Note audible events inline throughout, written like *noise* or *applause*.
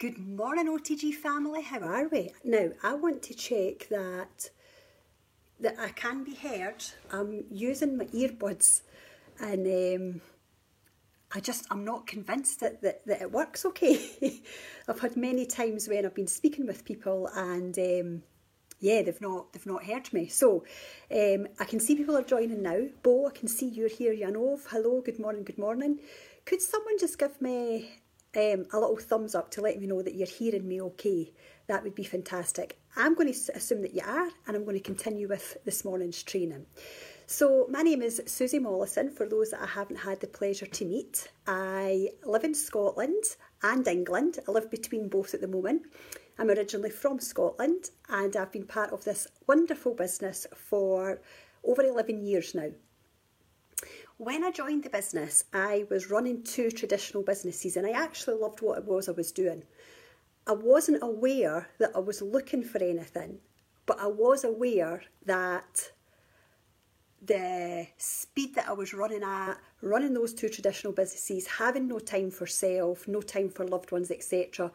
Good morning, OTG family. How are we? Now, I want to check that that I can be heard. I'm using my earbuds, and um, I just I'm not convinced that that, that it works okay. *laughs* I've had many times when I've been speaking with people, and um, yeah, they've not they've not heard me. So um, I can see people are joining now. Bo, I can see you're here. Janov, hello, good morning, good morning. Could someone just give me um, a little thumbs up to let me know that you're hearing me okay? That would be fantastic. I'm going to assume that you are, and I'm going to continue with this morning's training. So, my name is Susie Mollison, for those that I haven't had the pleasure to meet. I live in Scotland and England. I live between both at the moment. I'm originally from Scotland and I've been part of this wonderful business for over 11 years now. When I joined the business, I was running two traditional businesses and I actually loved what it was I was doing. I wasn't aware that I was looking for anything, but I was aware that the speed that I was running at, running those two traditional businesses, having no time for self, no time for loved ones, etc.,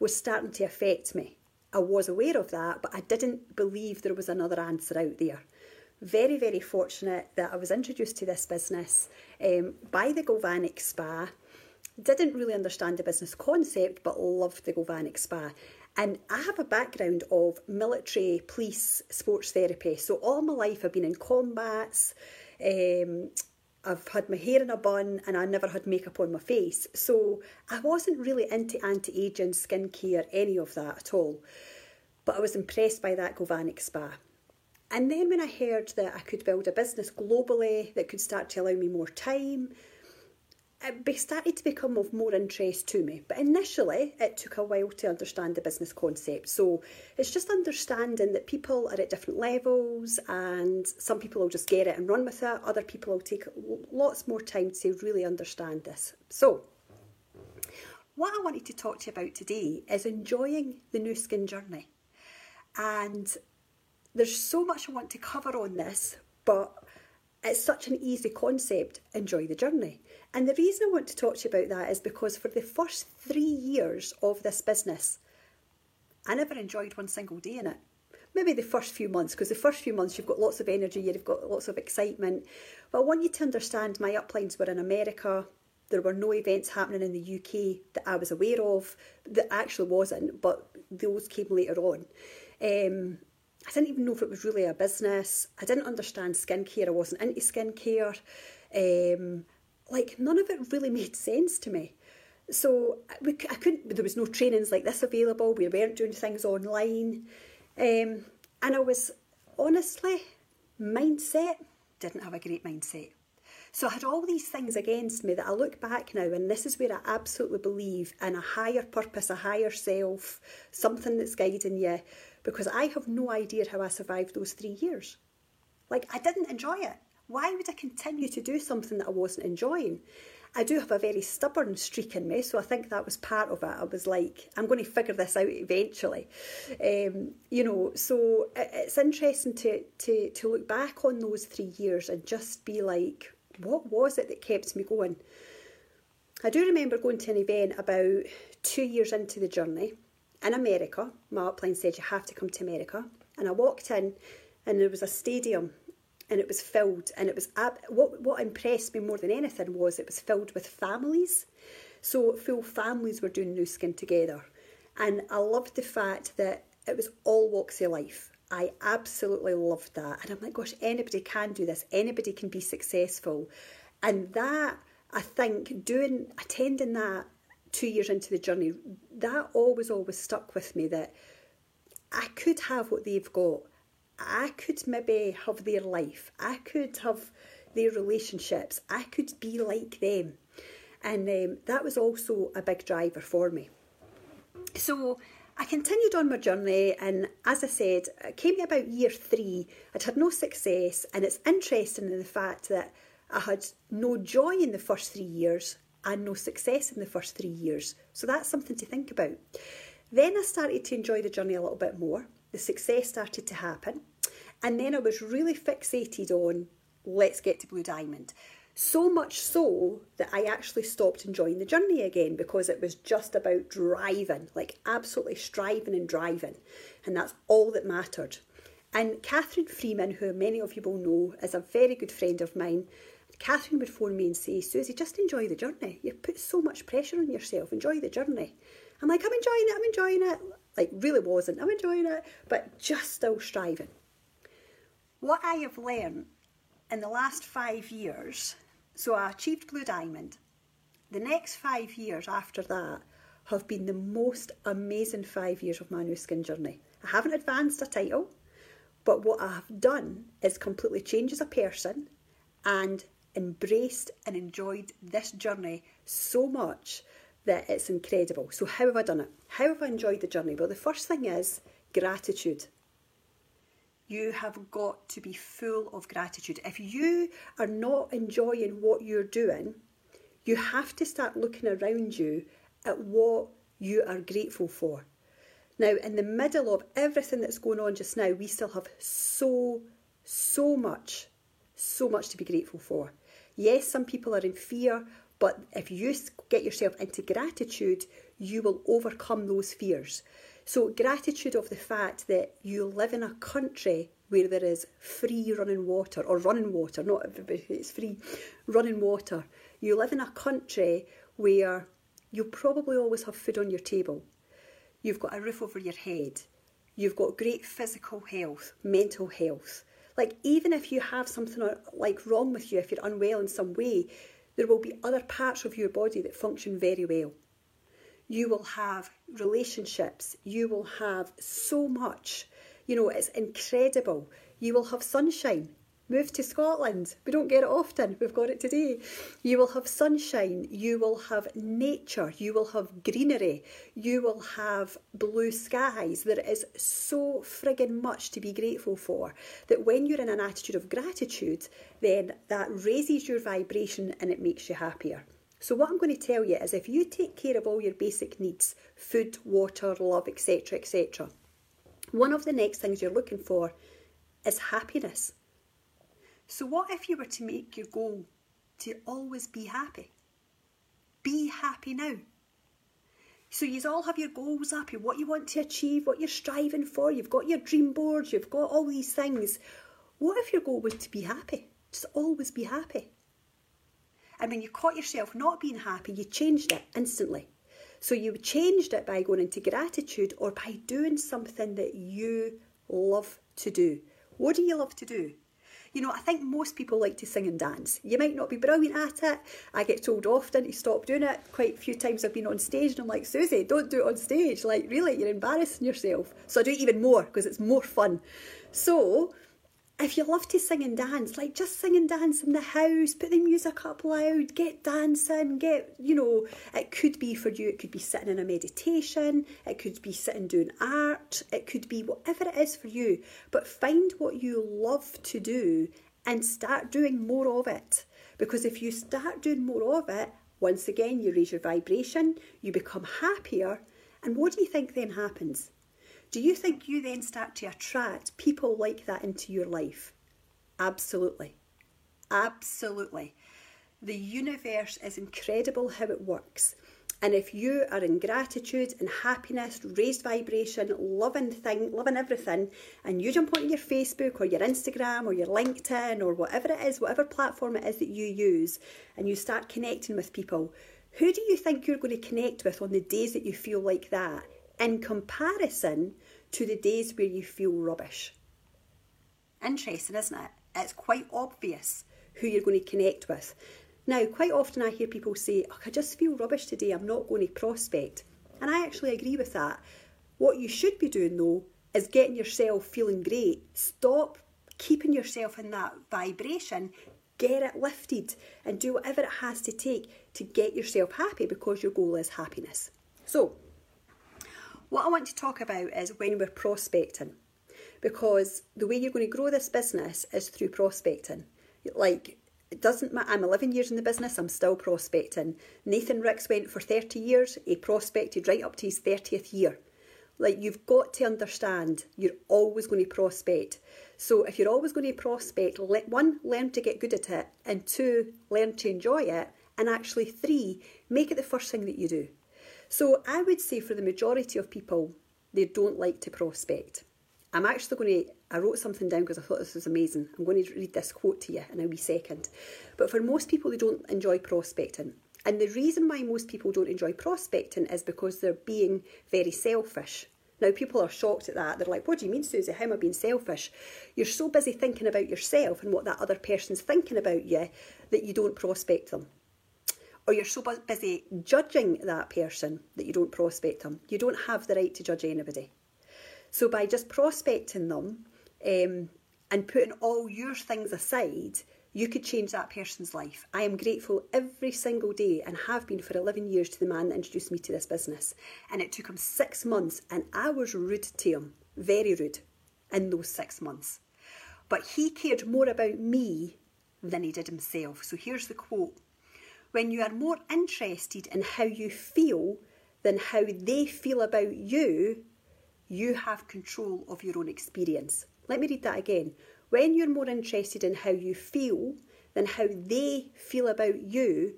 was starting to affect me. I was aware of that, but I didn't believe there was another answer out there very, very fortunate that I was introduced to this business um, by the Galvanic Spa. Didn't really understand the business concept, but loved the Galvanic Spa. And I have a background of military, police, sports therapy. So all my life I've been in combats. Um, I've had my hair in a bun and I never had makeup on my face. So I wasn't really into anti aging, skincare, any of that at all. But I was impressed by that Galvanic Spa. And then when I heard that I could build a business globally that could start to allow me more time, it started to become of more interest to me. But initially, it took a while to understand the business concept. So it's just understanding that people are at different levels, and some people will just get it and run with it. Other people will take lots more time to really understand this. So, what I wanted to talk to you about today is enjoying the Nu Skin journey. And there's so much I want to cover on this, but it's such an easy concept. Enjoy the journey. And the reason I want to talk to you about that is because for the first three years of this business, I never enjoyed one single day in it. Maybe the first few months, because the first few months you've got lots of energy, you've got lots of excitement. But I want you to understand my uplines were in America. There were no events happening in the UK that I was aware of, that actually wasn't, but those came later on. Um, I didn't even know if it was really a business. I didn't understand skincare. I wasn't into skincare. Um, like none of it really made sense to me. So we, I couldn't. There was no trainings like this available. We weren't doing things online, um, and I was honestly mindset didn't have a great mindset. So I had all these things against me that I look back now, and this is where I absolutely believe in a higher purpose, a higher self, something that's guiding you because I have no idea how I survived those three years. Like, I didn't enjoy it. Why would I continue to do something that I wasn't enjoying? I do have a very stubborn streak in me, so I think that was part of it. I was like, I'm going to figure this out eventually. Um, you know, so it's interesting to, to, to look back on those three years and just be like, what was it that kept me going? I do remember going to an event about two years into the journey in America. My upline said, You have to come to America. And I walked in, and there was a stadium, and it was filled. And it was ab- what, what impressed me more than anything was it was filled with families. So, full families were doing Nu Skin together. And I loved the fact that it was all walks of life. I absolutely loved that. And I'm like, gosh, anybody can do this, anybody can be successful. And that, I think, doing, attending that two years into the journey, that always, always stuck with me that I could have what they've got. I could maybe have their life. I could have their relationships. I could be like them. And um, that was also a big driver for me. So I continued on my journey, and as I said, it came about year three. I'd had no success, and it's interesting in the fact that I had no joy in the first three years, and no success in the first three years. So that's something to think about. Then I started to enjoy the journey a little bit more. The success started to happen. And then I was really fixated on let's get to Blue Diamond. So much so that I actually stopped enjoying the journey again because it was just about driving, like absolutely striving and driving. And that's all that mattered. And Catherine Freeman, who many of you will know, is a very good friend of mine. Catherine would phone me and say, Susie, just enjoy the journey. You put so much pressure on yourself. Enjoy the journey. I'm like, I'm enjoying it, I'm enjoying it. Like, really wasn't. I'm enjoying it, but just still striving. What I have learned in the last five years, so I achieved Blue Diamond. The next five years after that have been the most amazing five years of my Nu Skin journey. I haven't advanced a title. But what I have done is completely change as a person and embraced and enjoyed this journey so much that it's incredible. So, how have I done it? How have I enjoyed the journey? Well, the first thing is gratitude. You have got to be full of gratitude. If you are not enjoying what you're doing, you have to start looking around you at what you are grateful for. Now, in the middle of everything that's going on just now, we still have so, so much, so much to be grateful for. Yes, some people are in fear, but if you get yourself into gratitude, you will overcome those fears. So, gratitude of the fact that you live in a country where there is free running water, or running water, not everybody, it's free running water. You live in a country where you probably always have food on your table you've got a roof over your head, you've got great physical health, mental health. Like, even if you have something uh, like wrong with you, if you're unwell in some way, there will be other parts of your body that function very well. You will have relationships, you will have so much. You know, it's incredible. You will have sunshine, Move to Scotland. We don't get it often. We've got it today. You will have sunshine. You will have nature. You will have greenery. You will have blue skies. There is so friggin' much to be grateful for that when you're in an attitude of gratitude, then that raises your vibration and it makes you happier. So, what I'm going to tell you is if you take care of all your basic needs food, water, love, etc., etc., one of the next things you're looking for is happiness. So, what if you were to make your goal to always be happy? Be happy now. So, you all have your goals up, what you want to achieve, what you're striving for, you've got your dream boards, you've got all these things. What if your goal was to be happy? Just always be happy. And when you caught yourself not being happy, you changed it instantly. So you changed it by going into gratitude or by doing something that you love to do. What do you love to do? You know, I think most people like to sing and dance. You might not be brilliant at it. I get told often to stop doing it. Quite a few times I've been on stage and I'm like, Susie, don't do it on stage. Like, really, you're embarrassing yourself. So I do it even more because it's more fun. So, if you love to sing and dance, like just sing and dance in the house, put the music up loud, get dancing, get, you know, it could be for you, it could be sitting in a meditation, it could be sitting doing art, it could be whatever it is for you. But find what you love to do and start doing more of it. Because if you start doing more of it, once again, you raise your vibration, you become happier. And what do you think then happens? Do you think you then start to attract people like that into your life? Absolutely. Absolutely. The universe is incredible how it works. And if you are in gratitude and happiness, raised vibration, loving thing, loving everything, and you jump onto your Facebook or your Instagram or your LinkedIn or whatever it is, whatever platform it is that you use, and you start connecting with people, who do you think you're going to connect with on the days that you feel like that? In comparison to the days where you feel rubbish. Interesting, isn't it? It's quite obvious who you're going to connect with. Now, quite often I hear people say, oh, I just feel rubbish today, I'm not going to prospect. And I actually agree with that. What you should be doing though is getting yourself feeling great. Stop keeping yourself in that vibration, get it lifted, and do whatever it has to take to get yourself happy because your goal is happiness. So, what I want to talk about is when we're prospecting, because the way you're going to grow this business is through prospecting. Like, it doesn't matter, I'm 11 years in the business, I'm still prospecting. Nathan Ricks went for 30 years, he prospected right up to his 30th year. Like you've got to understand you're always going to prospect. So if you're always going to prospect, let one, learn to get good at it, and two, learn to enjoy it, and actually three, make it the first thing that you do. So I would say for the majority of people, they don't like to prospect. I'm actually going to, I wrote something down because I thought this was amazing. I'm going to read this quote to you in a wee second. But for most people, they don't enjoy prospecting. And the reason why most people don't enjoy prospecting is because they're being very selfish. Now, people are shocked at that. They're like, What do you mean, Susie? How am I being selfish? You're so busy thinking about yourself and what that other person's thinking about you that you don't prospect them. Or you're so busy judging that person that you don't prospect them. You don't have the right to judge anybody. So, by just prospecting them um, and putting all your things aside, you could change that person's life. I am grateful every single day and have been for 11 years to the man that introduced me to this business. And it took him six months, and I was rude to him, very rude, in those six months. But he cared more about me than he did himself. So here's the quote When you are more interested in how you feel than how they feel about you, you have control of your own experience. Let me read that again. When you're more interested in how you feel than how they feel about you,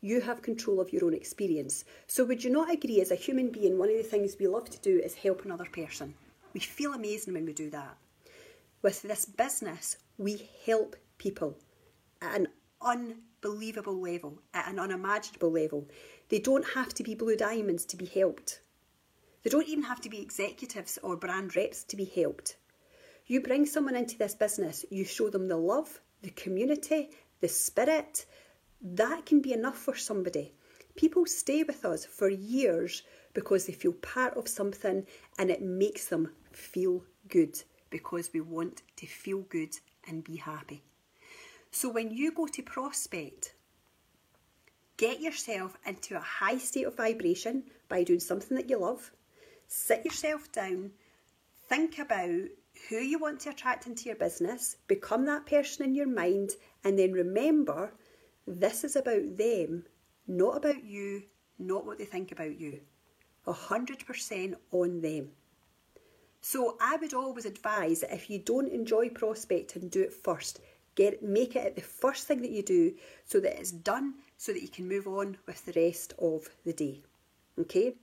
you have control of your own experience. So, would you not agree, as a human being, one of the things we love to do is help another person? We feel amazing when we do that. With this business, we help people at an unbelievable level, at an unimaginable level. They don't have to be blue diamonds to be helped. They don't even have to be executives or brand reps to be helped. You bring someone into this business, you show them the love, the community, the spirit. That can be enough for somebody. People stay with us for years because they feel part of something and it makes them feel good because we want to feel good and be happy. So when you go to prospect, get yourself into a high state of vibration by doing something that you love. Sit yourself down, think about who you want to attract into your business, become that person in your mind, and then remember this is about them, not about you, not what they think about you. 100% on them. So I would always advise that if you don't enjoy prospecting, do it first. Get make it the first thing that you do so that it's done so that you can move on with the rest of the day. Okay?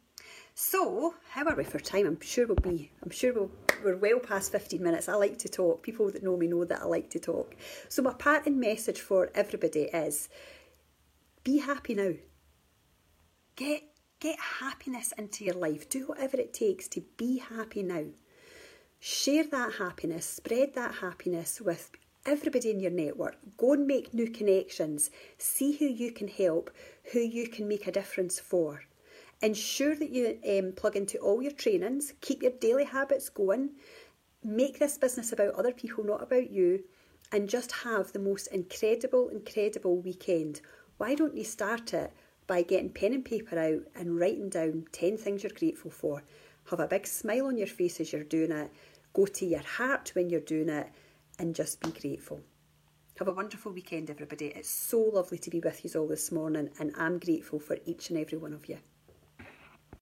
So, how are we for time? I'm sure we'll be, I'm sure we'll, we're well past 15 minutes. I like to talk. People that know me know that I like to talk. So, my parting message for everybody is be happy now. Get, get happiness into your life. Do whatever it takes to be happy now. Share that happiness, spread that happiness with everybody in your network. Go and make new connections. See who you can help, who you can make a difference for. Ensure that you um, plug into all your trainings, keep your daily habits going, make this business about other people, not about you, and just have the most incredible, incredible weekend. Why don't you start it by getting pen and paper out and writing down 10 things you're grateful for? Have a big smile on your face as you're doing it, go to your heart when you're doing it, and just be grateful. Have a wonderful weekend, everybody. It's so lovely to be with you all this morning, and I'm grateful for each and every one of you.